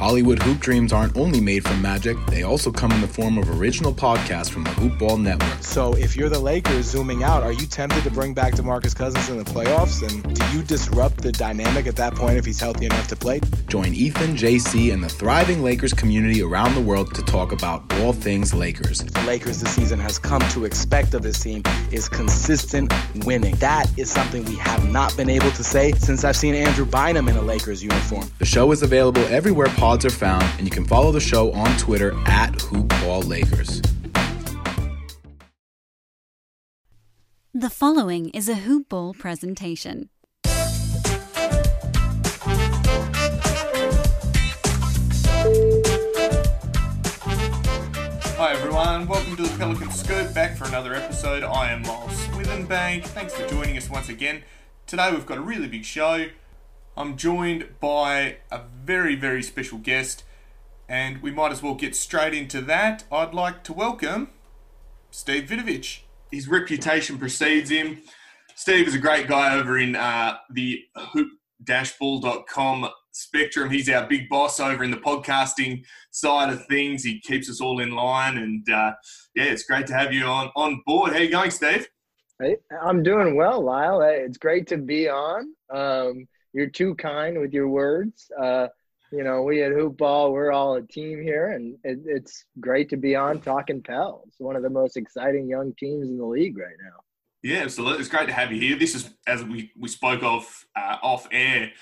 Hollywood Hoop Dreams aren't only made from magic, they also come in the form of original podcasts from the Hoop Ball Network. So if you're the Lakers zooming out, are you tempted to bring back DeMarcus Cousins in the playoffs? And do you disrupt the dynamic at that point if he's healthy enough to play? Join Ethan, JC, and the thriving Lakers community around the world to talk about all things Lakers. The Lakers this season has come to expect of this team is consistent winning. That is something we have not been able to say since I've seen Andrew Bynum in a Lakers uniform. The show is available everywhere pods are found, and you can follow the show on Twitter at HoopBallLakers. The following is a Hoop Ball presentation. Hi everyone, welcome to the Pelican Scoop, back for another episode. I am Lyle Swithenbank. Thanks for joining us once again. Today we've got a really big show. I'm joined by a very, very special guest, and we might as well get straight into that. I'd like to welcome Steve Vidovich. His reputation precedes him. Steve is a great guy over in uh, the hoop-ball.com spectrum. He's our big boss over in the podcasting side of things. He keeps us all in line, and uh, yeah, it's great to have you on on board. How you going, Steve? Hey, I'm doing well, Lyle. It's great to be on. Um, you're too kind with your words. Uh, you know, we at Hoop Ball, we're all a team here, and it, it's great to be on talking Pels, one of the most exciting young teams in the league right now. Yeah, absolutely. It's great to have you here. This is, as we, we spoke of uh, off air,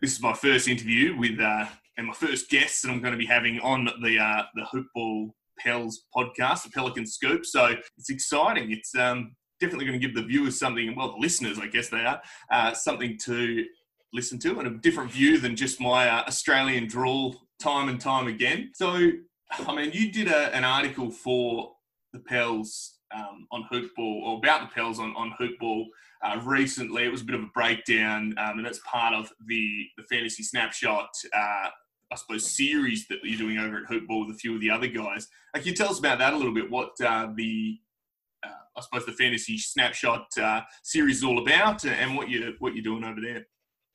this is my first interview with uh, and my first guest that I'm going to be having on the uh, the Hoop Ball Pels podcast, the Pelican Scoop. So it's exciting. It's um, definitely going to give the viewers something, well, the listeners, I guess they are, uh, something to listen to and a different view than just my uh, Australian drawl time and time again. So, I mean, you did a, an article for the Pels um, on Hoopball, or about the Pels on, on Hoopball uh, recently. It was a bit of a breakdown, um, and that's part of the, the Fantasy Snapshot, uh, I suppose, series that you're doing over at Hoopball with a few of the other guys. Uh, can you tell us about that a little bit? What uh, the uh, I suppose the fantasy snapshot series is all about, and what you what you're doing over there.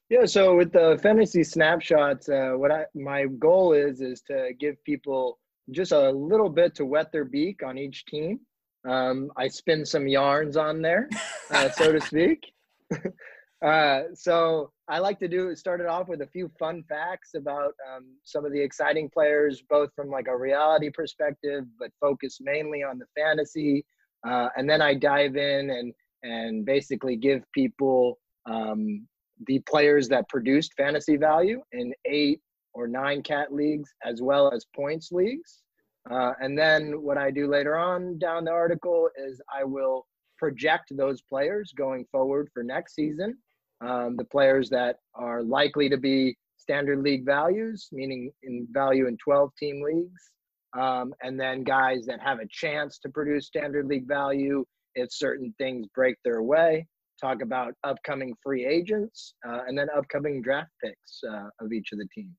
Yeah, so with the fantasy snapshots, uh, what I my goal is is to give people just a little bit to wet their beak on each team. Um, I spin some yarns on there, uh, so to speak. uh, so I like to do start it off with a few fun facts about um, some of the exciting players, both from like a reality perspective, but focus mainly on the fantasy. Uh, and then I dive in and and basically give people um, the players that produced fantasy value in eight or nine cat leagues as well as points leagues. Uh, and then what I do later on down the article is I will project those players going forward for next season. Um, the players that are likely to be standard league values, meaning in value in 12 team leagues. Um, and then guys that have a chance to produce standard league value if certain things break their way talk about upcoming free agents, uh, and then upcoming draft picks uh, of each of the teams.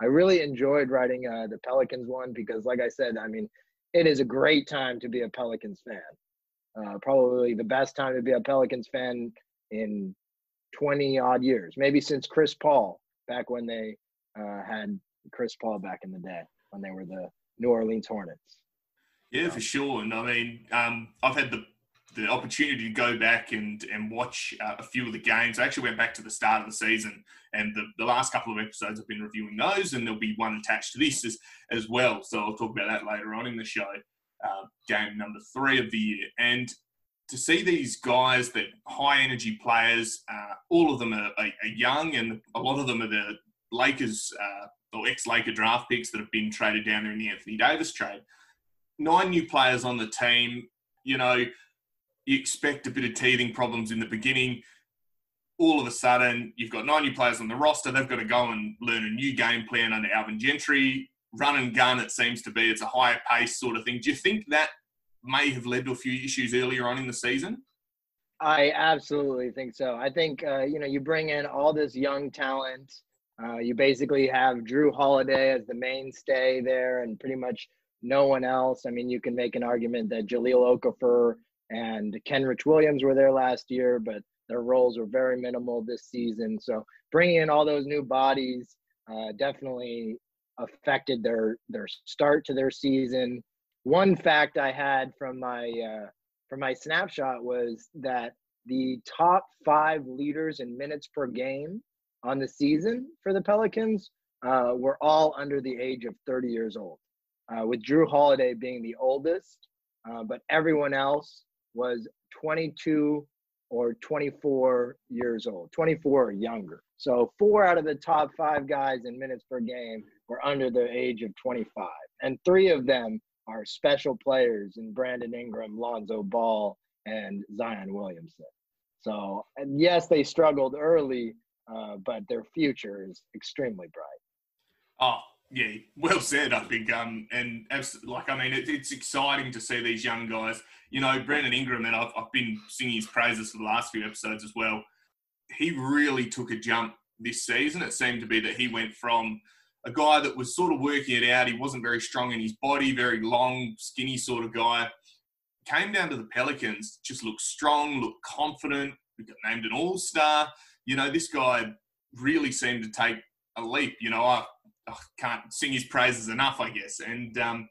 I really enjoyed writing uh, the Pelicans one because, like I said, I mean, it is a great time to be a Pelicans fan. Uh, probably the best time to be a Pelicans fan in 20 odd years, maybe since Chris Paul back when they uh, had Chris Paul back in the day when they were the New Orleans Hornets. Yeah, for sure. And I mean, um, I've had the the opportunity to go back and and watch uh, a few of the games. I actually went back to the start of the season, and the, the last couple of episodes I've been reviewing those, and there'll be one attached to this as, as well. So I'll talk about that later on in the show. Uh, game number three of the year, and to see these guys, that high energy players, uh, all of them are, are, are, young, and a lot of them are the Lakers uh, or ex Laker draft picks that have been traded down there in the Anthony Davis trade. Nine new players on the team. You know, you expect a bit of teething problems in the beginning. All of a sudden, you've got nine new players on the roster. They've got to go and learn a new game plan under Alvin Gentry. Run and gun, it seems to be. It's a higher pace sort of thing. Do you think that may have led to a few issues earlier on in the season? I absolutely think so. I think uh, you know you bring in all this young talent. Uh, you basically have Jrue Holiday as the mainstay there, and pretty much no one else. I mean, you can make an argument that Jahlil Okafor and Kenrich Williams were there last year, but their roles were very minimal this season. So bringing in all those new bodies uh, definitely affected their their start to their season one fact I had from my uh, from my snapshot was that the top five leaders in minutes per game on the season for the Pelicans uh, were all under the age of 30 years old, uh, with Jrue Holiday being the oldest, uh, but everyone else was 22 or 24 years old, 24 or younger. So four out of the top five guys in minutes per game were under the age of 25, and three of them are special players in Brandon Ingram, Lonzo Ball, and Zion Williamson. So, yes, they struggled early, uh, but their future is extremely bright. Oh, yeah, well said. I think, um, and as, like, I mean, it, it's exciting to see these young guys. You know, Brandon Ingram, and I've, I've been singing his praises for the last few episodes as well. He really took a jump this season. It seemed to be that he went from a guy that was sort of working it out. He wasn't very strong in his body, very long, skinny sort of guy. Came down to the Pelicans, just looked strong, looked confident. We got named an All Star. You know, this guy really seemed to take a leap. You know, I, I can't sing his praises enough, I guess. And um,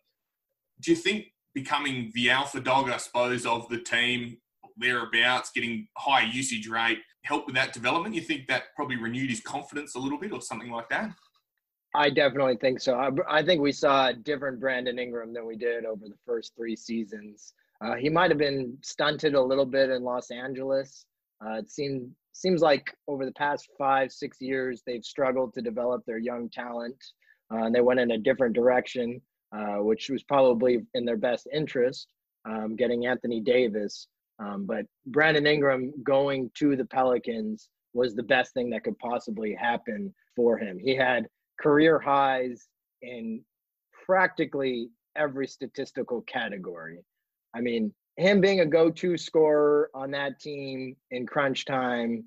do you think becoming the alpha dog, I suppose, of the team thereabouts, getting high usage rate, helped with that development? You think that probably renewed his confidence a little bit, or something like that? I definitely think so. I, I, think we saw a different Brandon Ingram than we did over the first three seasons. Uh, he might have been stunted a little bit in Los Angeles. Uh, it seemed seems like over the past five six years they've struggled to develop their young talent. Uh, and they went in a different direction, uh, which was probably in their best interest, um, getting Anthony Davis. Um, but Brandon Ingram going to the Pelicans was the best thing that could possibly happen for him. He had career highs in practically every statistical category. I mean, him being a go-to scorer on that team in crunch time,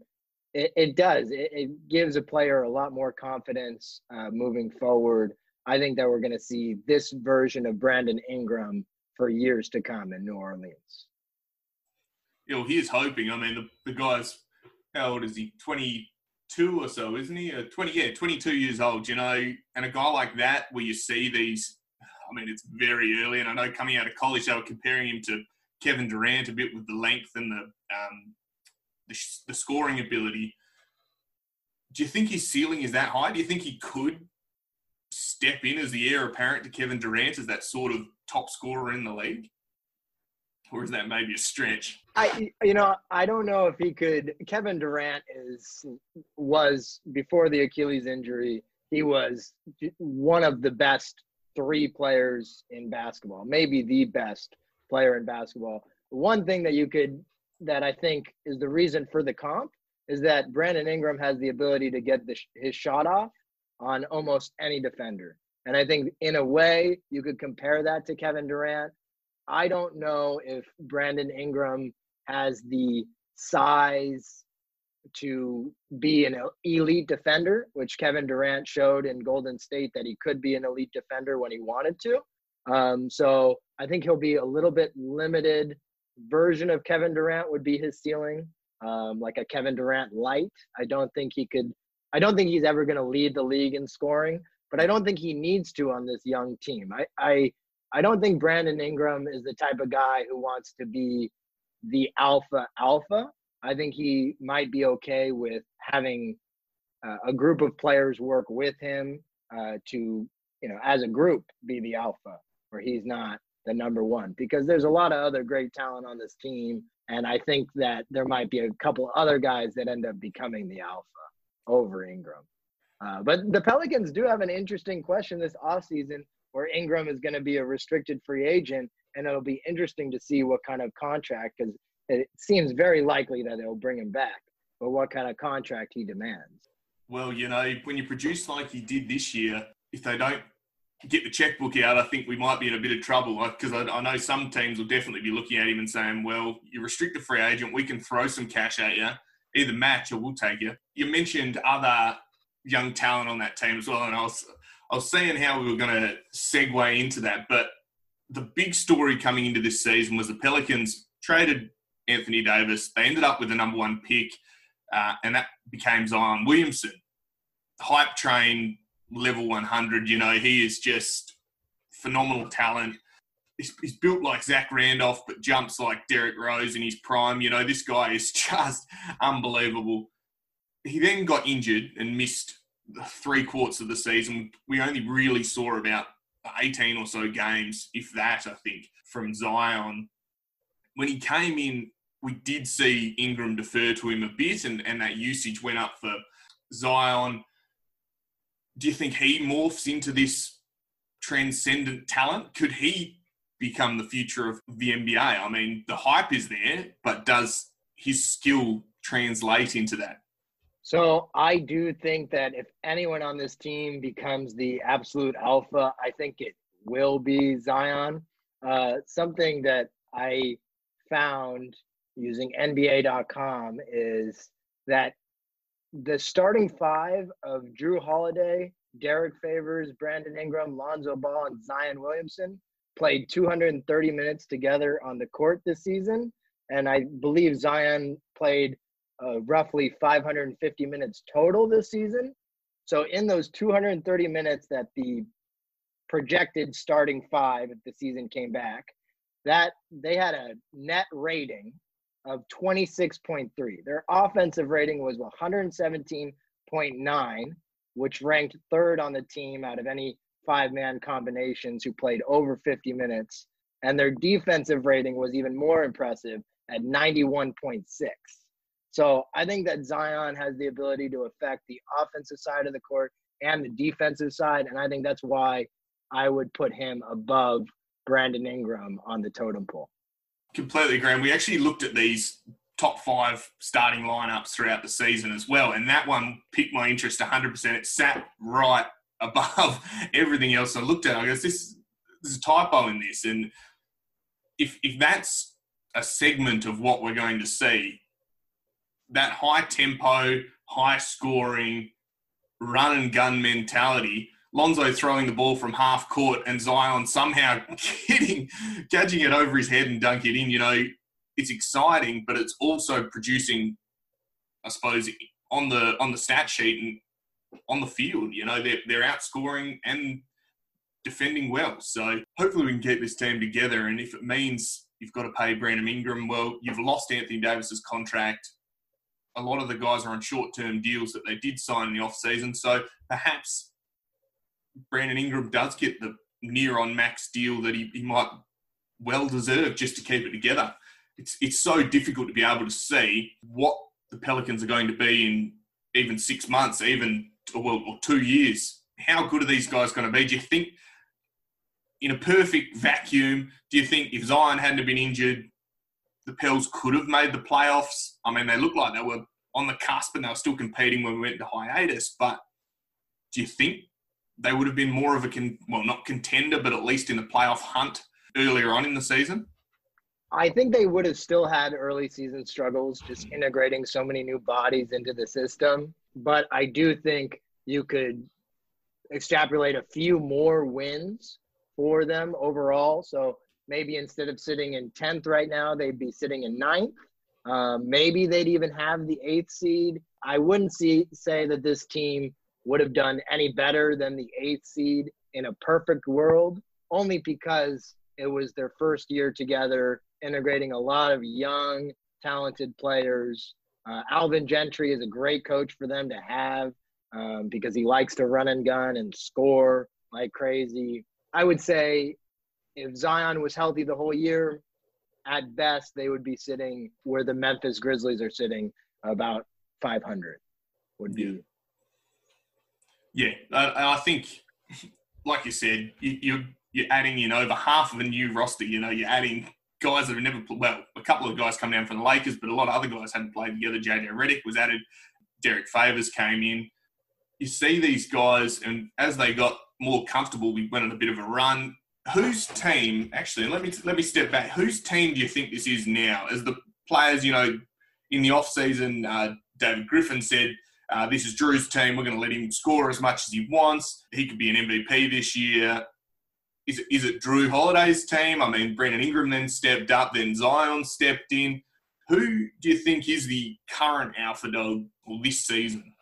it, it does. It, it, gives a player a lot more confidence uh, moving forward. I think that we're going to see this version of Brandon Ingram for years to come in New Orleans. You know, he's hoping. I mean, the, the guy's how old is he? Twenty two or so, isn't he? Uh, 20, yeah, 22 years old, you know, and a guy like that where you see these, I mean, it's very early, and I know coming out of college they were comparing him to Kevin Durant a bit with the length and the, um, the, the scoring ability. Do you think his ceiling is that high? Do you think he could step in as the heir apparent to Kevin Durant as that sort of top scorer in the league? or is that maybe a stretch? I you know I don't know if he could. Kevin Durant is was before the Achilles injury. He was one of the best three players in basketball, maybe the best player in basketball. One thing that you could that I think is the reason for the comp is that Brandon Ingram has the ability to get the, his shot off on almost any defender. And I think in a way you could compare that to Kevin Durant I don't know if Brandon Ingram has the size to be an elite defender, which Kevin Durant showed in Golden State that he could be an elite defender when he wanted to. Um, so I think he'll be a little bit limited version of Kevin Durant would be his ceiling, um, like a Kevin Durant light. I don't think he could. I don't think he's ever going to lead the league in scoring, but I don't think he needs to on this young team. I, I I don't think Brandon Ingram is the type of guy who wants to be the alpha alpha. I think he might be okay with having uh, a group of players work with him uh, to, you know, as a group, be the alpha, where he's not the number one. Because there's a lot of other great talent on this team, and I think that there might be a couple other guys that end up becoming the alpha over Ingram. Uh, but the Pelicans do have an interesting question this offseason where Ingram is going to be a restricted free agent, and it'll be interesting to see what kind of contract, because it seems very likely that they'll bring him back, but what kind of contract he demands. Well, you know, when you produce like you did this year, if they don't get the checkbook out, I think we might be in a bit of trouble. Because I, I, know some teams will definitely be looking at him and saying, "Well, you restrict restricted free agent. We can throw some cash at you, either match or we'll take you." You mentioned other young talent on that team as well, and I was I was seeing how we were going to segue into that. But the big story coming into this season was the Pelicans traded Anthony Davis. They ended up with the number one pick, uh, and that became Zion Williamson. Hype train level 100. You know, he is just phenomenal talent. He's, he's, built like Zach Randolph, but jumps like Derrick Rose in his prime. You know, this guy is just unbelievable. He then got injured and missed three quarters of the season. We only really saw about 18 or so games, if that, I think, from Zion. When he came in, we did see Ingram defer to him a bit, and, and that usage went up for Zion. Do you think he morphs into this transcendent talent? Could he become the future of the NBA? I mean, the hype is there, but does his skill translate into that? So I do think that if anyone on this team becomes the absolute alpha, I think it will be Zion. Uh, something that I found using NBA.com is that the starting five of Jrue Holiday, Derrick Favors, Brandon Ingram, Lonzo Ball, and Zion Williamson played 230 minutes together on the court this season. And I believe Zion played uh, roughly 550 minutes total this season. So in those 230 minutes that the projected starting five if the season came back, that they had a net rating of 26.3. Their offensive rating was 117.9, which ranked third on the team out of any five man combinations who played over 50 minutes. And their defensive rating was even more impressive at 91.6. So I think that Zion has the ability to affect the offensive side of the court and the defensive side. And I think that's why I would put him above Brandon Ingram on the totem pole. Completely. And we actually looked at these top five starting lineups throughout the season as well. And that one piqued my interest 100%. It sat right above everything else. I looked at I guess this there's a typo in this. And if, if that's a segment of what we're going to see, that high tempo, high scoring, run and gun mentality Lonzo throwing the ball from half court and Zion somehow getting, catching it over his head and dunking it in. You know, it's exciting, but it's also producing, I suppose, on the on the stat sheet and on the field. You know, they're they're outscoring and defending well. So hopefully we can keep this team together. And if it means you've got to pay Brandon Ingram, well, you've lost Anthony Davis's contract. A lot of the guys are on short-term deals that they did sign in the off-season. So perhaps Brandon Ingram does get the near on max deal that he, he might well deserve just to keep it together. It's it's so difficult to be able to see what the Pelicans are going to be in even six months, even well, or two years. How good are these guys going to be? Do you think in a perfect vacuum, do you think if Zion hadn't been injured, the Pels could have made the playoffs? I mean, they looked like they were on the cusp and they were still competing when we went to hiatus, but do you think they would have been more of a con- well, not contender, but at least in the playoff hunt earlier on in the season? I think they would have still had early season struggles just integrating so many new bodies into the system. But I do think you could extrapolate a few more wins for them overall. So maybe instead of sitting in 10th right now, they'd be sitting in ninth. Um, maybe they'd even have the eighth seed. I wouldn't see, say that this team would have done any better than the eighth seed in a perfect world, only because it was their first year together integrating a lot of young, talented players. Uh, Alvin Gentry is a great coach for them to have um, because he likes to run and gun and score like crazy. I would say if Zion was healthy the whole year, at best they would be sitting where the Memphis Grizzlies are sitting, about 500 would be. Yeah, I, I think, like you said, you, you're you're adding in over half of a new roster. You know, you're adding guys that have never played. Well, a couple of guys come down from the Lakers, but a lot of other guys hadn't played together. JJ Redick was added. Derrick Favors came in. You see these guys, and as they got more comfortable, we went on a bit of a run. Whose team actually? Let me let me step back. Whose team do you think this is now? As the players, you know, in the off season, uh, David Griffin said, uh, "This is Jrue's team. We're going to let him score as much as he wants. He could be an MVP this year." Is it, is it Jrue Holiday's team? I mean, Brandon Ingram then stepped up, then Zion stepped in. Who do you think is the current alpha dog this season?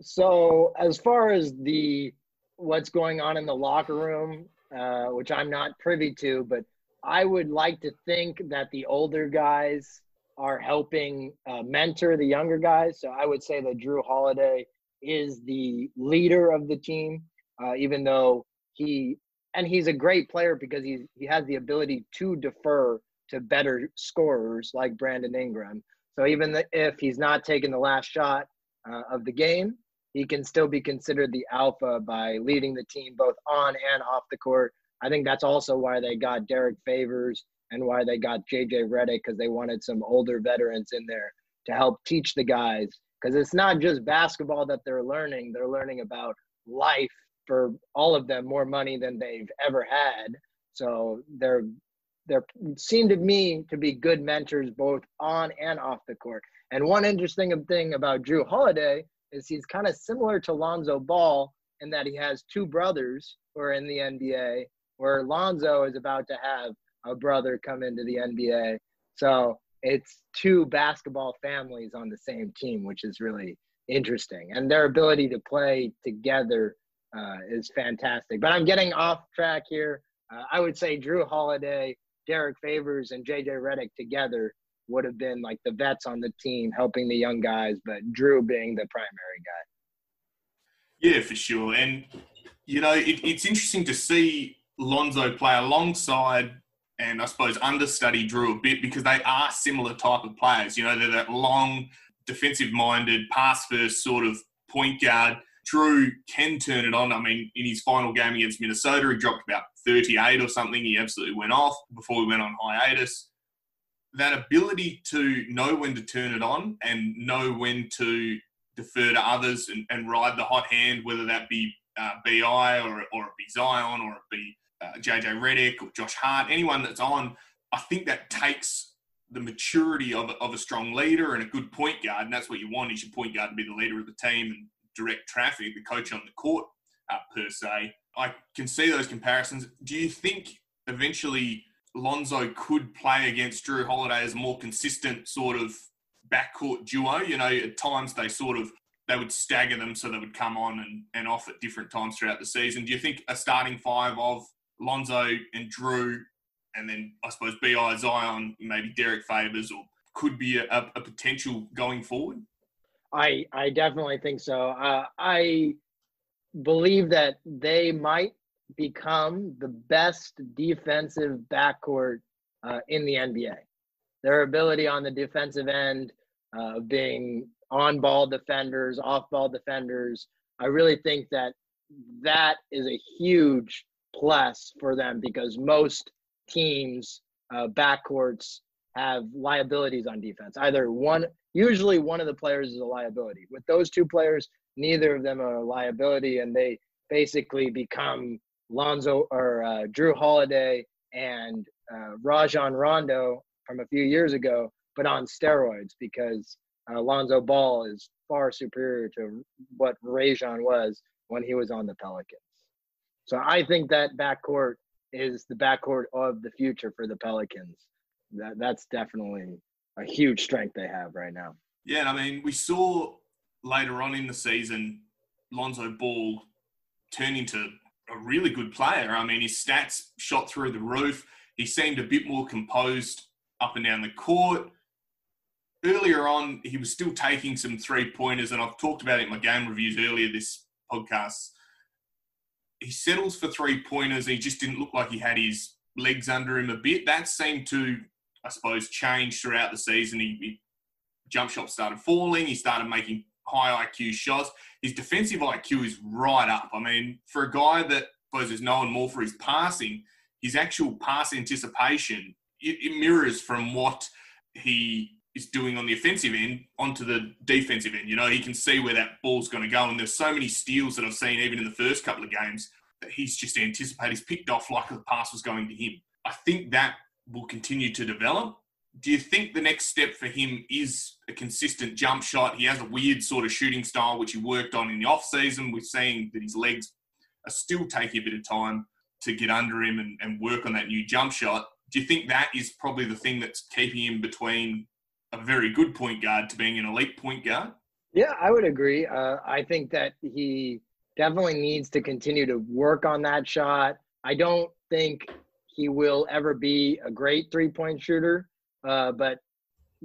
So, as far as the what's going on in the locker room, uh, which I'm not privy to, but I would like to think that the older guys are helping uh, mentor the younger guys. So I would say that Jrue Holiday is the leader of the team, uh, even though he and he's a great player because he he has the ability to defer to better scorers like Brandon Ingram. So even the, if he's not taking the last shot uh, of the game, he can still be considered the alpha by leading the team both on and off the court. I think that's also why they got Derrick Favors and why they got JJ Redick because they wanted some older veterans in there to help teach the guys. Because it's not just basketball that they're learning; they're learning about life for all of them more money than they've ever had. So they're they're seem to me to be good mentors both on and off the court. And one interesting thing about Drew Holiday is he's kind of similar to Lonzo Ball in that he has two brothers who are in the NBA, where Lonzo is about to have a brother come into the NBA. So it's two basketball families on the same team, which is really interesting. And their ability to play together uh, is fantastic. But I'm getting off track here. Uh, I would say Jrue Holiday, Derrick Favors, and JJ Redick together would have been like the vets on the team helping the young guys, but Jrue being the primary guy. Yeah, for sure. And, you know, it, it's interesting to see Lonzo play alongside and I suppose understudy Jrue a bit because they are similar type of players. You know, they're that long, defensive minded, pass first sort of point guard Jrue can turn it on. I mean, in his final game against Minnesota, he dropped about 38 or something. He absolutely went off before we went on hiatus. That ability to know when to turn it on and know when to defer to others and, and ride the hot hand, whether that be uh, BI or, or it be Zion or it be uh, JJ Redick or Josh Hart, anyone that's on, I think that takes the maturity of, of a strong leader and a good point guard. And that's what you want is your point guard to be the leader of the team and direct traffic, the coach on the court uh, per se. I can see those comparisons. Do you think eventually Lonzo could play against Jrue Holiday as a more consistent sort of backcourt duo? You know, at times they sort of they would stagger them so they would come on and, and off at different times throughout the season. Do you think a starting five of Lonzo and Jrue, and then I suppose Bi Zion, maybe Derrick Favors, or could be a, a potential going forward? I I definitely think so. Uh, I believe that they might become the best defensive backcourt uh, in the NBA. Their ability on the defensive end, uh, being on-ball defenders, off-ball defenders. I really think that that is a huge plus for them because most teams uh, backcourts have liabilities on defense. Either one, usually one of the players is a liability. With those two players, neither of them are a liability, and they basically become Lonzo or uh, Jrue Holiday and uh, Rajon Rondo from a few years ago, but on steroids because uh, Lonzo Ball is far superior to what Rajon was when he was on the Pelicans. So I think that backcourt is the backcourt of the future for the Pelicans. That that's definitely a huge strength they have right now. Yeah, I mean, we saw later on in the season Lonzo Ball turn into a really good player. I mean, his stats shot through the roof. He seemed a bit more composed up and down the court. Earlier on, he was still taking some three pointers, and I've talked about it in my game reviews earlier this podcast. He settles for three pointers. He just didn't look like he had his legs under him a bit. That seemed to, I suppose, change throughout the season. He, he jump shot started falling. He started making high IQ shots. His defensive IQ is right up. I mean, for a guy that suppose is known more for his passing, his actual pass anticipation it, it mirrors from what he is doing on the offensive end onto the defensive end. You know, he can see where that ball's going to go. And there's so many steals that I've seen even in the first couple of games that he's just anticipated. He's picked off like the pass was going to him. I think that will continue to develop. Do you think the next step for him is a consistent jump shot? He has a weird sort of shooting style, which he worked on in the off season. We're seeing that his legs are still taking a bit of time to get under him and, and work on that new jump shot. Do you think that is probably the thing that's keeping him between a very good point guard to being an elite point guard? Yeah, I would agree. Uh, I think that he definitely needs to continue to work on that shot. I don't think he will ever be a great three point shooter, uh, but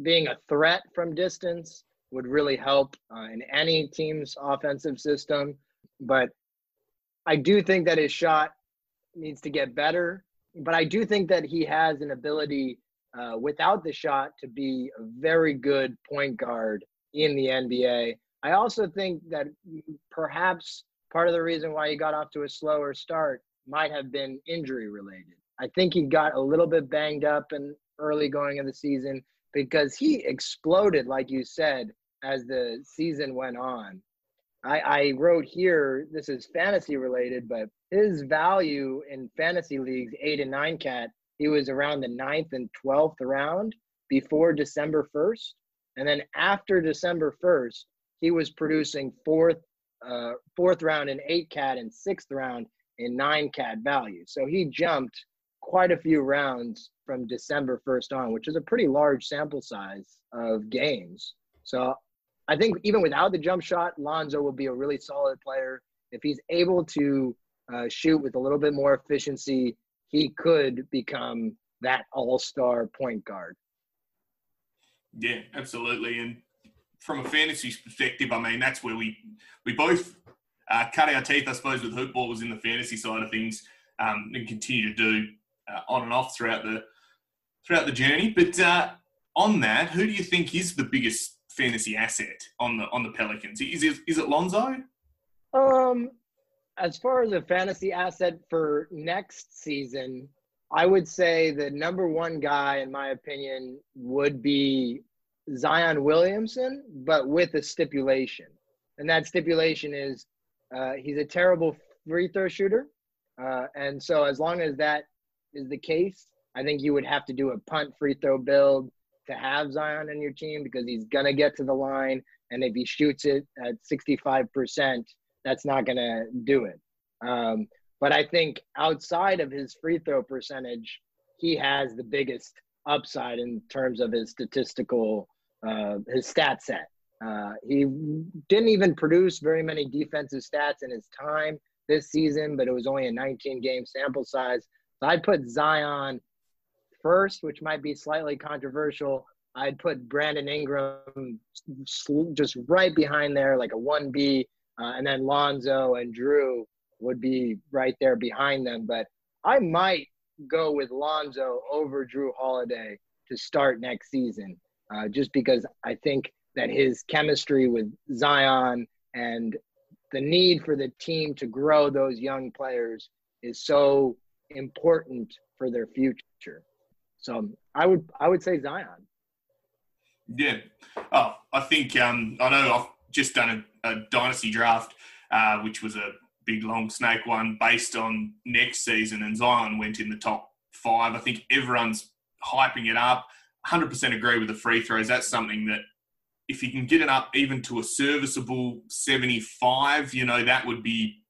being a threat from distance would really help uh, in any team's offensive system. But I do think that his shot needs to get better. But I do think that he has an ability uh, without the shot to be a very good point guard in the NBA. I also think that perhaps part of the reason why he got off to a slower start might have been injury related. I think he got a little bit banged up in early going of the season because he exploded, like you said, as the season went on. I, I wrote here, this is fantasy related, but his value in fantasy leagues, eight and nine cat, he was around the ninth and 12th round before December 1st. And then after December 1st, he was producing fourth, uh, fourth round in eight cat and sixth round in nine cat value. So he jumped quite a few rounds from December 1st on, which is a pretty large sample size of games. So I think even without the jump shot, Lonzo will be a really solid player. If he's able to uh, shoot with a little bit more efficiency, he could become that all star point guard. Yeah, absolutely. And from a fantasy perspective, I mean, that's where we, we both uh, cut our teeth, I suppose, with hoop ball was in the fantasy side of things um, and continue to do uh, on and off throughout the throughout the journey. But uh, on that, who do you think is the biggest fantasy asset on the on the Pelicans? Is it, is it Lonzo? Um, as far as a fantasy asset for next season, I would say the number one guy, in my opinion, would be Zion Williamson, but with a stipulation, and that stipulation is uh, he's a terrible free throw shooter, uh, and so as long as that is the case, I think you would have to do a punt free throw build to have Zion in your team because he's going to get to the line. And if he shoots it at 65%, that's not going to do it. Um, but I think outside of his free throw percentage, he has the biggest upside in terms of his statistical, uh, his stat set. Uh, he didn't even produce very many defensive stats in his time this season, but it was only a 19 game sample size. So I'd put Zion first, which might be slightly controversial. I'd put Brandon Ingram just right behind there, like a 1B, uh, and then Lonzo and Jrue would be right there behind them. But I might go with Lonzo over Jrue Holiday to start next season, uh, just because I think that his chemistry with Zion and the need for the team to grow those young players is so important for their future. So I would I would say Zion. Yeah. Oh, I think um, I know I've just done a, a dynasty draft, uh, which was a big long snake one based on next season, and Zion went in the top five. I think everyone's hyping it up. 100% agree with the free throws. That's something that if you can get it up even to a serviceable 75, you know, that would be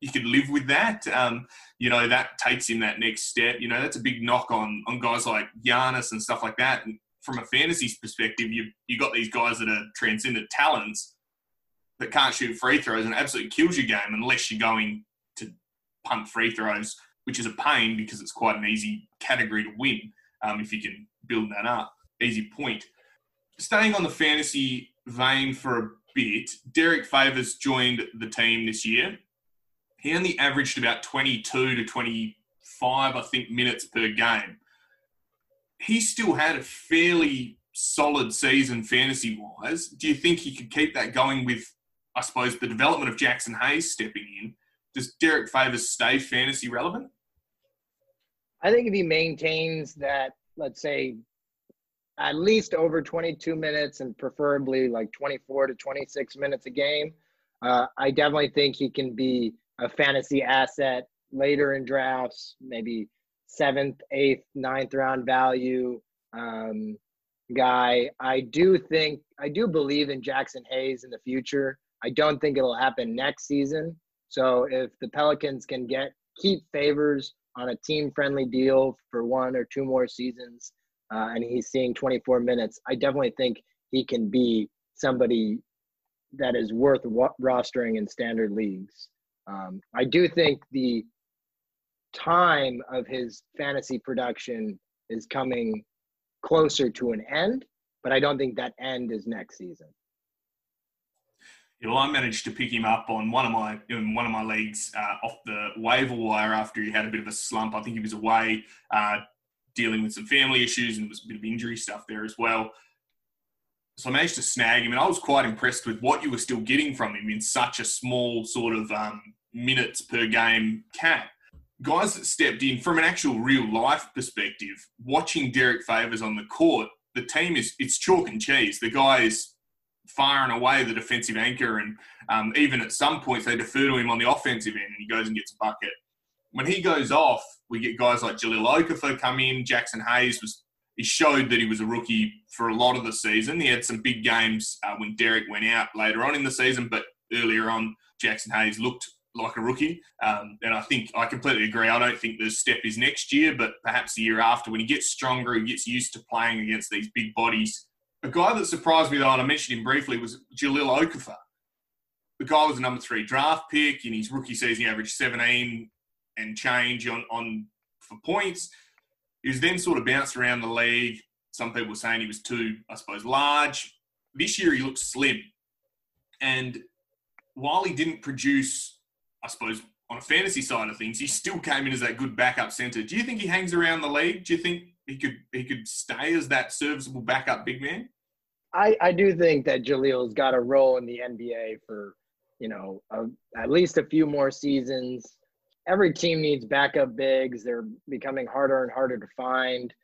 you could live with that. Um, you know, that takes him that next step. You know, that's a big knock on on guys like Giannis and stuff like that. And from a fantasy perspective, you you got these guys that are transcendent talents that can't shoot free throws and absolutely kills your game unless you're going to punt free throws, which is a pain because it's quite an easy category to win. um, if you can build that up. Easy point. Staying on the fantasy vein for a bit, Derrick Favors joined the team this year. He only averaged about 22 to 25, I think, minutes per game. He still had a fairly solid season fantasy wise. Do you think he could keep that going with, I suppose, the development of Jaxson Hayes stepping in? Does Derrick Favors stay fantasy relevant? I think if he maintains that, let's say, at least over 22 minutes and preferably like 24 to 26 minutes a game, uh, I definitely think he can be a fantasy asset later in drafts, maybe seventh, eighth, ninth round value um, guy. I do think, I do believe in Jaxson Hayes in the future. I don't think it'll happen next season. So if the Pelicans can get keep Favors on a team friendly deal for one or two more seasons, uh, and he's seeing 24 minutes, I definitely think he can be somebody that is worth rostering in standard leagues. Um, I do think the time of his fantasy production is coming closer to an end, but I don't think that end is next season. Well, I managed to pick him up on one of my in one of my leagues uh, off the waiver wire after he had a bit of a slump. I think he was away uh, dealing with some family issues and there was a bit of injury stuff there as well. So I managed to snag him, and I was quite impressed with what you were still getting from him in such a small sort of um, minutes per game cap. Guys that stepped in from an actual real life perspective, watching Derrick Favors on the court, the team is it's chalk and cheese. The guy is far and away the defensive anchor, and um, even at some points they defer to him on the offensive end, and he goes and gets a bucket. When he goes off, we get guys like Jahlil Okafor come in. Jaxson Hayes was he showed that he was a rookie for a lot of the season. He had some big games uh, when Derrick went out later on in the season, but earlier on, Jaxson Hayes looked like a rookie. Um, and I think I completely agree. I don't think the step is next year, but perhaps the year after when he gets stronger, he gets used to playing against these big bodies a guy that surprised me, though, and I mentioned him briefly, was Jahlil Okafor. The guy was a number three draft pick. In his rookie season, he averaged 17 and change on, on for points. He was then sort of bounced around the league. Some people were saying he was too, I suppose, large. This year, he looks slim. And while he didn't produce, I suppose, on a fantasy side of things, he still came in as that good backup center. Do you think he hangs around the league? Do you think he could he could stay as that serviceable backup big man? I, I do think that Jahlil's got a role in the NBA for, you know, a, at least a few more seasons. Every team needs backup bigs. They're becoming harder and harder to find.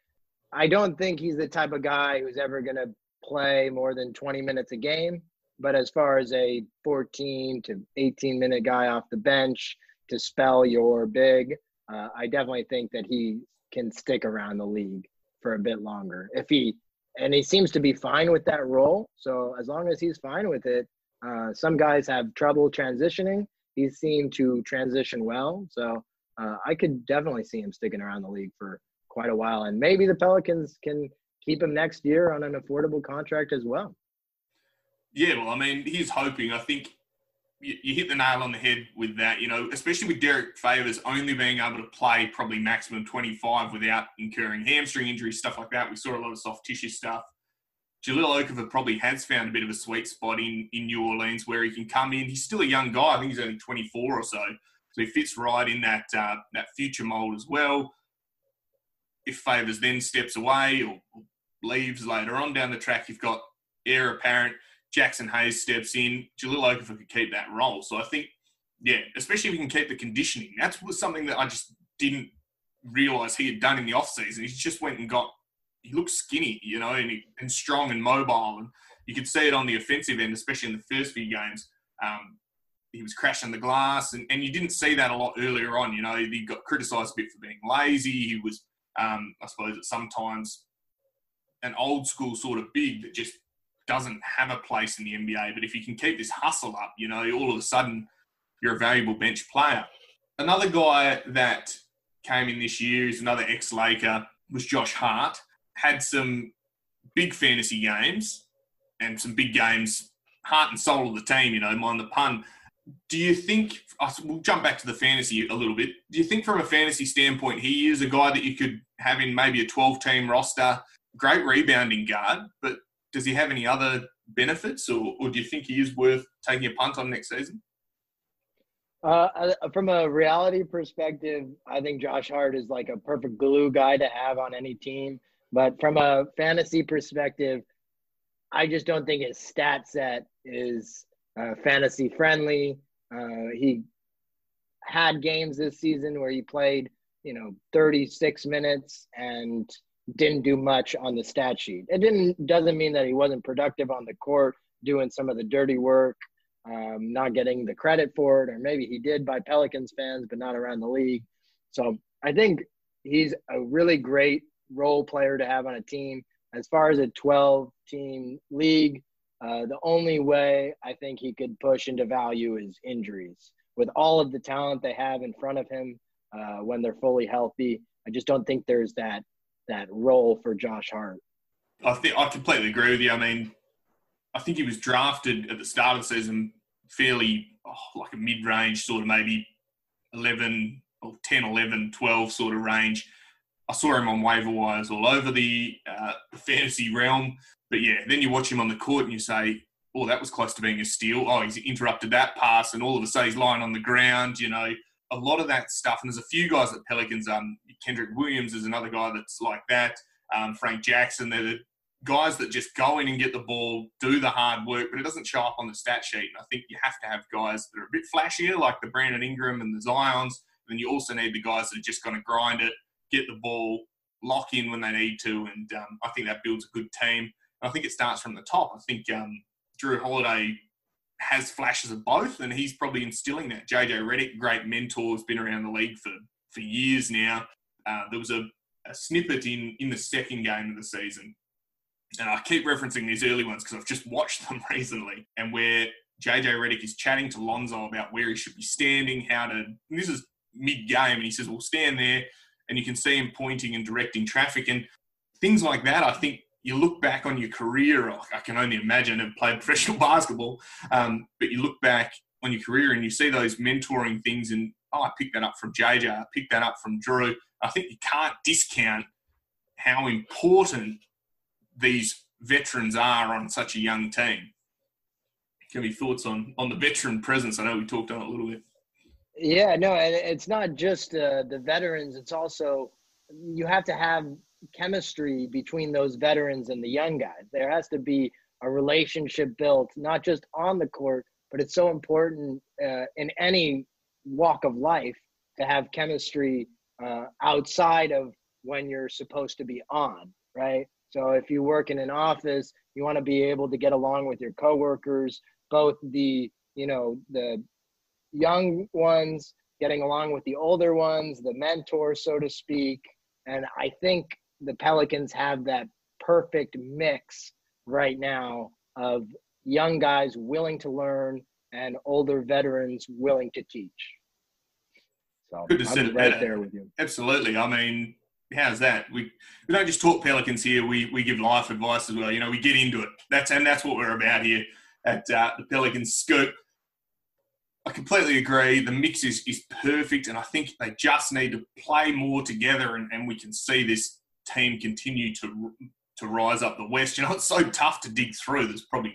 I don't think he's the type of guy who's ever going to play more than 20 minutes a game. But as far as a 14 to 18 minute guy off the bench to spell your big, uh, I definitely think that he can stick around the league for a bit longer if he and he seems to be fine with that role. So as long as he's fine with it, uh, some guys have trouble transitioning. He seemed to transition well, so uh, I could definitely see him sticking around the league for quite a while, and maybe the Pelicans can keep him next year on an affordable contract as well. Yeah, well, I mean, he's hoping. I think you, hit the nail on the head with that. You know, especially with Derrick Favors only being able to play probably maximum 25 without incurring hamstring injuries, stuff like that. We saw a lot of soft tissue stuff. Jahlil Okafor probably has found a bit of a sweet spot in, in New Orleans where he can come in. He's still a young guy. I think he's only 24 or so. So he fits right in that uh, that future mold as well. If Favors then steps away or leaves later on down the track, you've got heir apparent – Jaxson Hayes steps in, Jahlil Okafor could keep that role. So I think, yeah, especially if he can keep the conditioning. That's was something that I just didn't realise he had done in the off season. He just went and got. He looked skinny, you know, and, he, and strong and mobile, and you could see it on the offensive end, especially in the first few games. Um, he was crashing the glass, and, and you didn't see that a lot earlier on. You know, he got criticised a bit for being lazy. He was, um, I suppose, at sometimes an old school sort of big that just doesn't have a place in the NBA. But if you can keep this hustle up, you know, all of a sudden you're a valuable bench player. Another guy that came in this year is another ex Laker, was Josh Hart. Had some big fantasy games and some big games, heart and soul of the team, you know, mind the pun. do you think uh, we'll jump back to the fantasy a little bit? Do you think from a fantasy standpoint he is a guy that you could have in maybe a 12 team roster, great rebounding guard, but does he have any other benefits or, or do you think he is worth taking a punt on next season? Uh, from a reality perspective, I think Josh Hart is like a perfect glue guy to have on any team. But from a fantasy perspective, I just don't think his stat set is uh, fantasy friendly. Uh, he had games this season where he played, you know, 36 minutes and didn't do much on the stat sheet. It didn't doesn't mean that he wasn't productive on the court, doing some of the dirty work um, not getting the credit for it, or maybe he did by Pelicans fans, but not around the league. So I think he's a really great role player to have on a team. As far as a 12 team league, uh, the only way I think he could push into value is injuries. With all of the talent they have in front of him uh, when they're fully healthy, I just don't think there's that that role for Josh Hart. I think I completely agree with you. I mean, I think he was drafted at the start of the season fairly oh, like a mid range, sort of maybe 11 or 10, 11, 12 sort of range. I saw him on waiver wires all over the, uh, the fantasy realm. But yeah, then you watch him on the court and you say, oh, that was close to being a steal. Oh, he's interrupted that pass, and all of a sudden he's lying on the ground. You know, a lot of that stuff. And there's a few guys at Pelicans. Um, Kenrich Williams is another guy that's like that. Um, Frank Jackson. They're the guys that just go in and get the ball, do the hard work, but it doesn't show up on the stat sheet. And I think you have to have guys that are a bit flashier, like the Brandon Ingram and the Zions. And then you also need the guys that are just going to grind it, get the ball, lock in when they need to. And um, I think that builds a good team. And I think it starts from the top. I think um, Jrue Holiday has flashes of both, and he's probably instilling that. JJ Redick, great mentor, has been around the league for, for years now. Uh, there was a, a snippet in, in the second game of the season and I keep referencing these early ones because I've just watched them recently, and where JJ Redick is chatting to Lonzo about where he should be standing, how to. this is mid game, and he says, "Well, stand there," and you can see him pointing and directing traffic and things like that. I think you look back on your career. I can only imagine have played professional basketball, um, but you look back on your career and you see those mentoring things, and oh, I picked that up from JJ. I picked that up from Jrue. I think you can't discount how important these veterans are on such a young team. Give me thoughts on on the veteran presence? I know we talked on it a little bit. Yeah, no, it's not just uh, the veterans. It's also you have to have chemistry between those veterans and the young guys. There has to be a relationship built, not just on the court, but it's so important uh, in any walk of life to have chemistry uh, outside of when you're supposed to be on, right? So if you work in an office, you want to be able to get along with your coworkers, both the, you know, the young ones getting along with the older ones, the mentors, so to speak. And I think the Pelicans have that perfect mix right now of young guys willing to learn and older veterans willing to teach. So Good to sit right there with you. Absolutely. I mean, how's that? We we don't just talk Pelicans here. We we give life advice as well. You know, we get into it. That's and that's what we're about here at uh, the Pelicans Scoop. I completely agree. The mix is is perfect, and I think they just need to play more together, and, and we can see this team continue to to rise up the West. You know, it's so tough to dig through. There's probably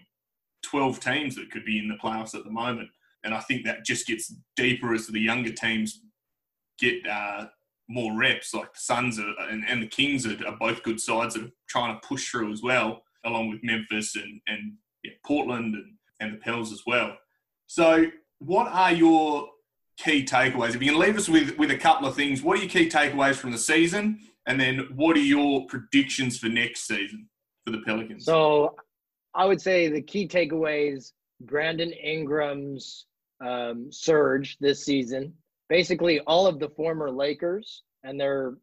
12 teams that could be in the playoffs at the moment, and I think that just gets deeper as the younger teams get uh, more reps. Like the Suns are, and, and the Kings are, are, both good sides that are trying to push through as well, along with Memphis and, and yeah, Portland and, and the Pels as well. So, what are your key takeaways? If you can leave us with, with a couple of things, what are your key takeaways from the season? And then what are your predictions for next season for the Pelicans? So, I would say the key takeaways Brandon Ingram's um, surge this season basically all of the former Lakers and their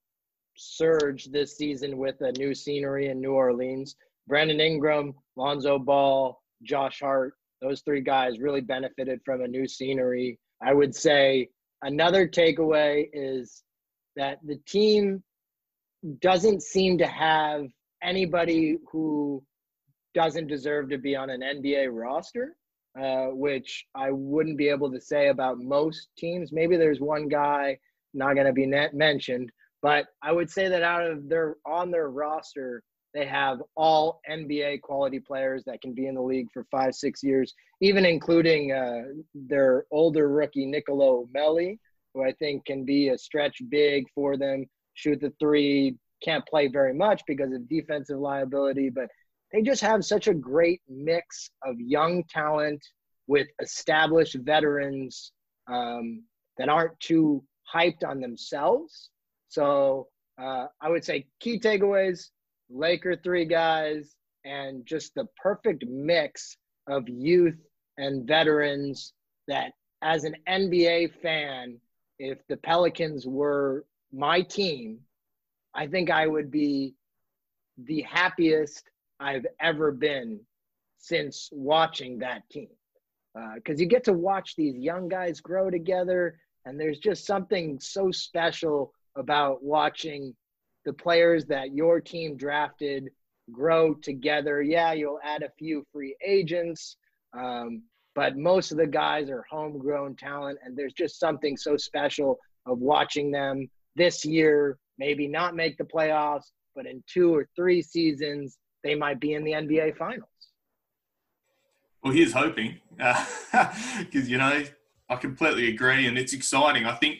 surge this season with a new scenery in New Orleans. Brandon Ingram, Lonzo Ball, Josh Hart, those three guys really benefited from a new scenery. I would say another takeaway is that the team doesn't seem to have anybody who doesn't deserve to be on an NBA roster. uh, which I wouldn't be able to say about most teams. Maybe there's one guy not going to be mentioned, but I would say that out of their on their roster, they have all NBA quality players that can be in the league for five, six years, even including uh, their older rookie Nicolo Melli, who I think can be a stretch big for them, shoot the three, can't play very much because of defensive liability, but they just have such a great mix of young talent with established veterans um, that aren't too hyped on themselves. So uh, I would say key takeaways Laker three guys, and just the perfect mix of youth and veterans that, as an NBA fan, if the Pelicans were my team, I think I would be the happiest I've ever been since watching that team. Because uh, you get to watch these young guys grow together, and there's just something so special about watching the players that your team drafted grow together. Yeah, you'll add a few free agents, um, but most of the guys are homegrown talent, and there's just something so special of watching them this year maybe not make the playoffs, but in two or three seasons, they might be in the NBA Finals. Well, here's hoping, because, uh, you know, I completely agree, and it's exciting. I think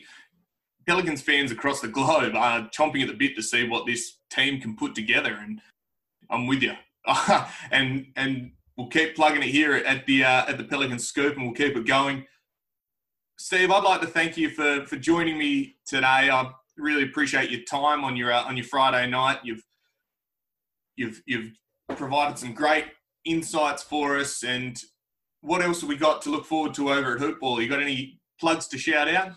Pelicans fans across the globe are chomping at the bit to see what this team can put together, and I'm with you. and and we'll keep plugging it here at the uh, at the Pelican Scoop, and we'll keep it going. Steve, I'd like to thank you for for joining me today. I really appreciate your time on your uh, on your Friday night. You've you've you've provided some great insights for us. And what else have we got to look forward to over at Hoopball? You got any plugs to shout out?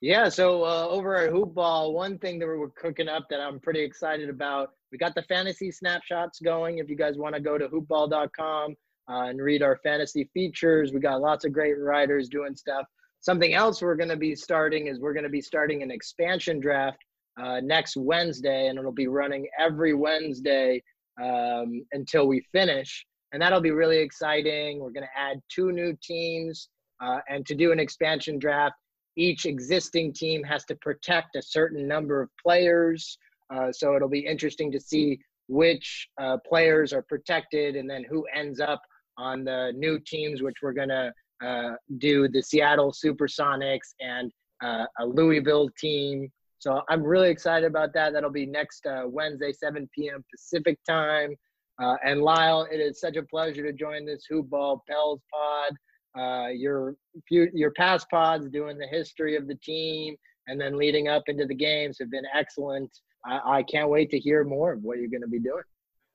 Yeah, so uh, over at Hoopball, one thing that we're cooking up that I'm pretty excited about, we got the fantasy snapshots going. If you guys want to go to hoopball.com uh, and read our fantasy features, we got lots of great writers doing stuff. Something else we're going to be starting is we're going to be starting an expansion draft uh, next Wednesday, and it'll be running every Wednesday um, until we finish. And that'll be really exciting. We're going to add two new teams, uh, and to do an expansion draft, each existing team has to protect a certain number of players. Uh, so it'll be interesting to see which uh, players are protected and then who ends up on the new teams, which we're going to uh, do the Seattle Supersonics and uh, a Louisville team. So I'm really excited about that. That'll be next uh, Wednesday, 7 p.m. Pacific time. Uh, and Lyle, it is such a pleasure to join this Hoop Ball Pels pod. Uh, your your past pods doing the history of the team and then leading up into the games have been excellent. I, I can't wait to hear more of what you're going to be doing.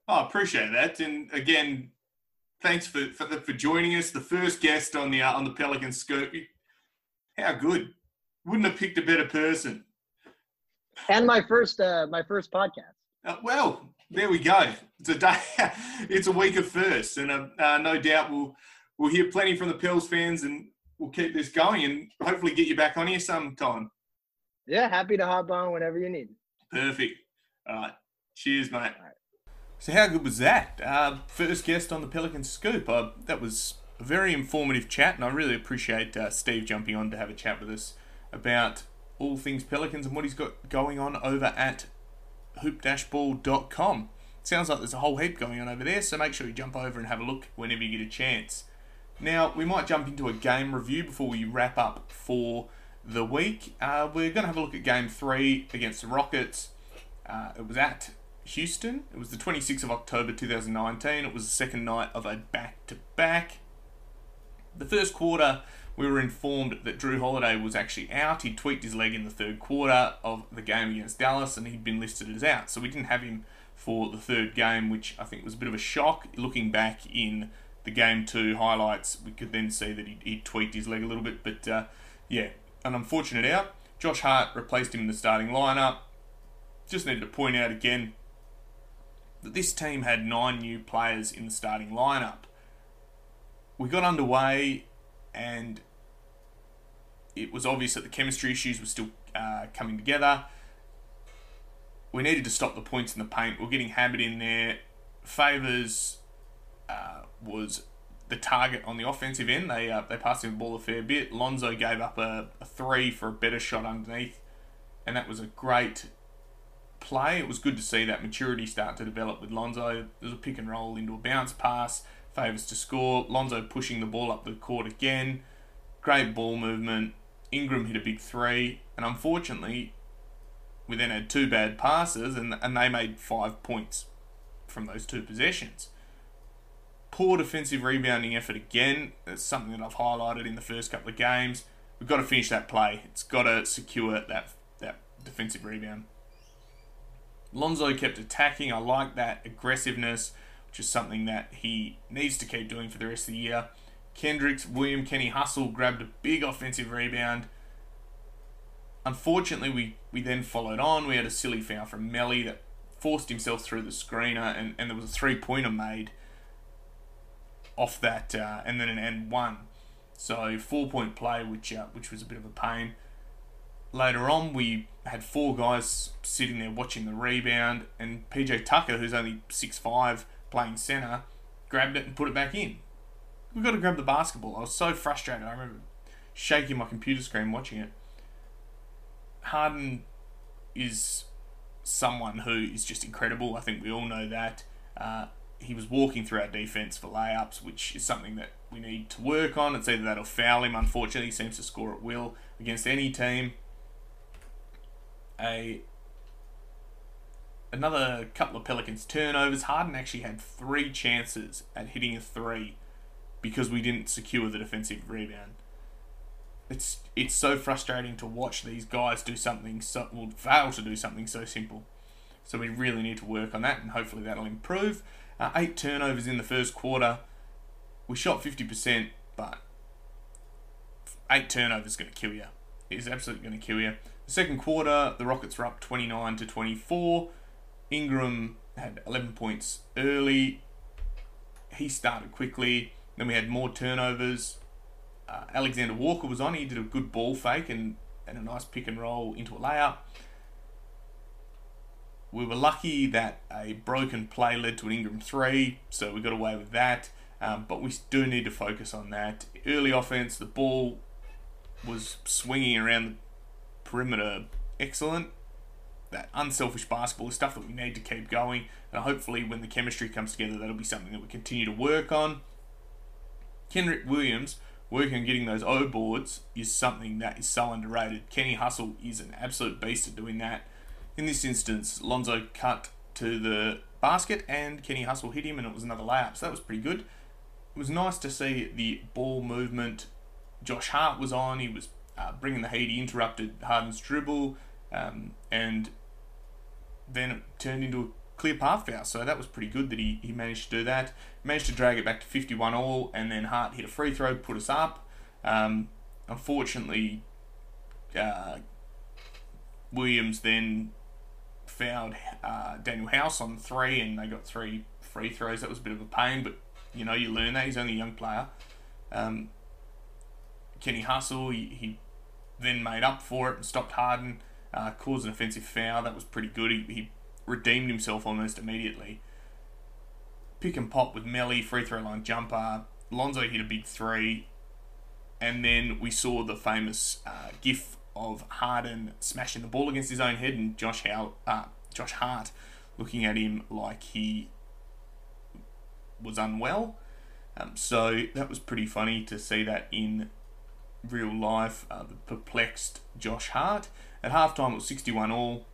Oh, appreciate that. And again, thanks for, for, for joining us. The first guest on the uh, on the Pelican Scoop. How good! Wouldn't have picked a better person. And my first uh, my first podcast. Uh, well, there we go. It's a day. it's a week of firsts, and uh, uh, no doubt we'll we'll hear plenty from the Pels fans, and we'll keep this going, and hopefully get you back on here sometime. Yeah, happy to hop on whenever you need. Perfect. All right. Cheers, mate. So how good was that? Uh, first guest on the Pelican Scoop. Uh, that was a very informative chat, and I really appreciate uh, Steve jumping on to have a chat with us about all things Pelicans and what he's got going on over at hoop-ball.com. Sounds like there's a whole heap going on over there, so make sure you jump over and have a look whenever you get a chance. Now, we might jump into a game review before we wrap up for the week. Uh, we're going to have a look at game three against the Rockets. Uh, it was at Houston. It was the 26th of October 2019. It was the second night of a back to back. The first quarter, we were informed that Jrue Holiday was actually out. He tweaked his leg in the third quarter of the game against Dallas and he'd been listed as out. So we didn't have him for the third game, which I think was a bit of a shock. Looking back in the game two highlights, we could then see that he, he tweaked his leg a little bit. But uh, yeah, an unfortunate out. Josh Hart replaced him in the starting lineup. Just needed to point out again that this team had nine new players in the starting lineup. We got underway and it was obvious that the chemistry issues were still uh, coming together. We needed to stop the points in the paint. We're getting hammered in there. Favors uh, was the target on the offensive end. They uh, they passed him the ball a fair bit. Lonzo gave up a, a three for a better shot underneath, and that was a great play. It was good to see that maturity start to develop with Lonzo. There's a pick and roll into a bounce pass, Favors to score. Lonzo pushing the ball up the court again. Great ball movement. Ingram hit a big three, and unfortunately, we then had two bad passes, and, and they made five points from those two possessions. Poor defensive rebounding effort again. It's something that I've highlighted in the first couple of games. We've got to finish that play. It's got to secure that that defensive rebound. Lonzo kept attacking. I like that aggressiveness, which is something that he needs to keep doing for the rest of the year. Kendricks, William, Kenny Hustle grabbed a big offensive rebound. Unfortunately, we, we then followed on. We had a silly foul from Melli that forced himself through the screener, and, and there was a three pointer made off that, uh, and then an and one. So four point play, which uh, which was a bit of a pain. Later on, we had four guys sitting there watching the rebound, and PJ Tucker, who's only six five, playing center, grabbed it and put it back in. We got to grab the basketball. I was so frustrated. I remember shaking my computer screen watching it. Harden is someone who is just incredible. I think we all know that. Uh, he was walking through our defense for layups, which is something that we need to work on. It's either that or foul him. Unfortunately, he seems to score at will against any team. A another couple of Pelicans turnovers. Harden actually had three chances at hitting a three because we didn't secure the defensive rebound. It's it's so frustrating to watch these guys do something so well, fail to do something so simple. So we really need to work on that, and hopefully that'll improve. Uh, eight turnovers in the first quarter. We shot 50%, but eight turnovers is going to kill you. It is absolutely going to kill you. The second quarter, the Rockets were up 29 to 24. Ingram had 11 points early. He started quickly. Then we had more turnovers. Uh, Alexander Walker was on. He did a good ball fake and, and a nice pick and roll into a layup. We were lucky that a broken play led to an Ingram three, so we got away with that. Um, but we do need to focus on that. Early offense, the ball was swinging around the perimeter excellent. That unselfish basketball is stuff that we need to keep going. And hopefully, when the chemistry comes together, that'll be something that we continue to work on. Kenrich Williams working on getting those O boards is something that is so underrated. Kenny Hustle is an absolute beast at doing that. In this instance, Lonzo cut to the basket and Kenny Hustle hit him and it was another layup. So that was pretty good. It was nice to see the ball movement. Josh Hart was on. He was uh, bringing the heat. He interrupted Harden's dribble um, and then it turned into a clear path foul. So that was pretty good that he, he managed to do that. Managed to drag it back to 51 all and then Hart hit a free throw, put us up. Um, unfortunately, uh, Williams then fouled uh, Danuel House on three, and they got three free throws. That was a bit of a pain, but you know you learn that. He's only a young player. Um, Kenny Hustle, he, he, then made up for it and stopped Harden, uh, caused an offensive foul. That was pretty good. He, he redeemed himself almost immediately. Pick and pop with Melli, free throw line jumper. Lonzo hit a big three. And then we saw the famous uh, GIF of Harden smashing the ball against his own head and Josh uh, Josh Hart looking at him like he was unwell. Um, so that was pretty funny to see that in real life. Uh, the perplexed Josh Hart. At halftime, it was 61 all.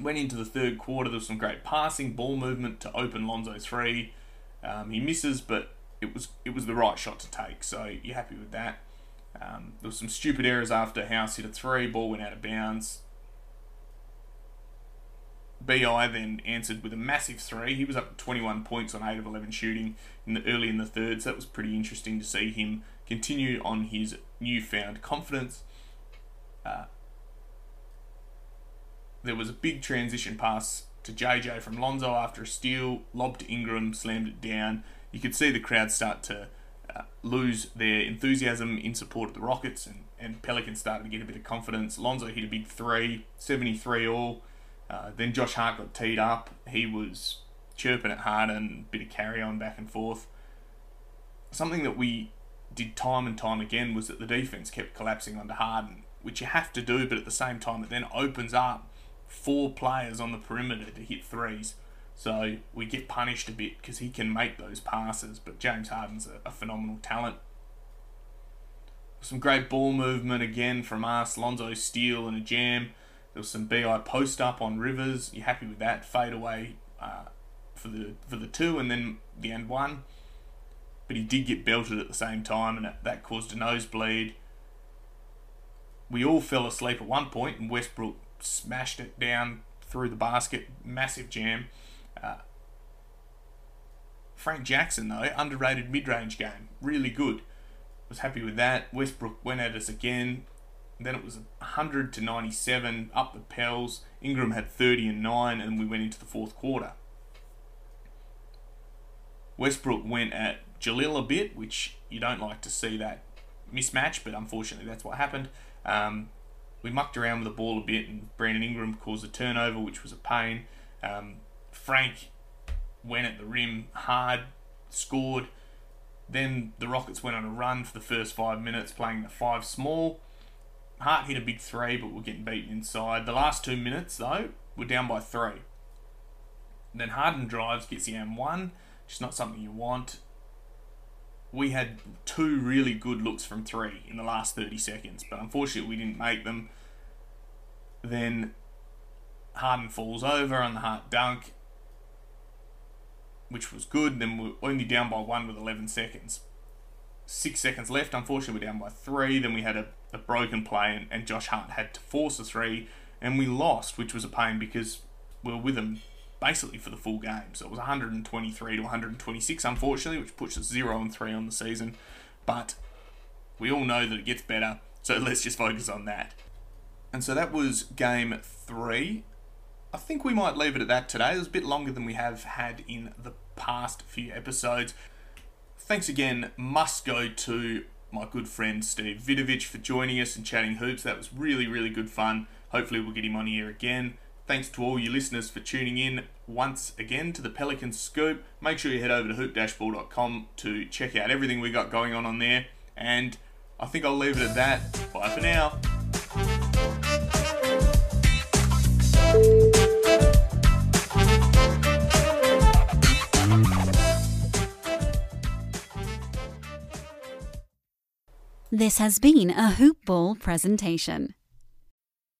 Went into the third quarter, there was some great passing, ball movement to open Lonzo three. Um, he misses, but it was it was the right shot to take. So you're happy with that. Um, there was some stupid errors after House hit a three, ball went out of bounds. BI then answered with a massive three. He was up 21 points on 8 of 11 shooting in the early in the third, so that was pretty interesting to see him continue on his newfound confidence. Uh, there was a big transition pass to JJ from Lonzo after a steal, lobbed Ingram, slammed it down. You could see the crowd start to uh, lose their enthusiasm in support of the Rockets, and, and Pelicans started to get a bit of confidence. Lonzo hit a big three, 73 all. Uh, then Josh Hart got teed up. He was chirping it hard and a bit of carry on back and forth. something that we did time and time again was that the defense kept collapsing under Harden, which you have to do, but at the same time, it then opens up four players on the perimeter to hit threes. So we get punished a bit because he can make those passes, but James Harden's a, a phenomenal talent. Some great ball movement again from us. Lonzo steal and a jam. There was some BI post up on Rivers. You happy with that? Fade away uh, for the for the two, and then the end one. But he did get belted at the same time, and that, caused a nosebleed. We all fell asleep at one point, and Westbrook smashed it down through the basket. Massive jam. Uh, Frank Jackson, though, underrated mid range game. Really good was happy with that. Westbrook went at us again. Then it was 100 to 97 up the Pels. Ingram had 30 and 9, and we went into the fourth quarter. Westbrook went at Jahlil a bit, which you don't like to see that mismatch, but unfortunately that's what happened. Um, we mucked around with the ball a bit, and Brandon Ingram caused a turnover, which was a pain. Um, Frank went at the rim hard, scored. Then the Rockets went on a run for the first five minutes, playing the five small. Hart hit a big three, but we're getting beaten inside. The last two minutes, though, we're down by three. Then Harden drives, gets the M1, which is not something you want. We had two really good looks from three in the last 30 seconds, but unfortunately we didn't make them. Then Harden falls over on the Hart dunk which was good. Then we're only down by one with 11 seconds. Six seconds left. Unfortunately, we're down by three. Then we had a, a broken play, and, and Josh Hart had to force a three, and we lost, which was a pain because we were with them basically for the full game. So it was 123 to 126, unfortunately, which puts us 0 and 3 on the season. But we all know that it gets better, so let's just focus on that. And so that was game three. I think we might leave it at that today. It was a bit longer than we have had in the past few episodes. Thanks again, must go to my good friend Steve Vidovich for joining us and chatting hoops. That was really, really good fun. Hopefully, we'll get him on here again. Thanks to all you listeners for tuning in once again to the Pelican Scoop. Make sure you head over to hoop-ball.com to check out everything we got going on on there. And I think I'll leave it at that. Bye for now. This has been a Hoop Ball presentation.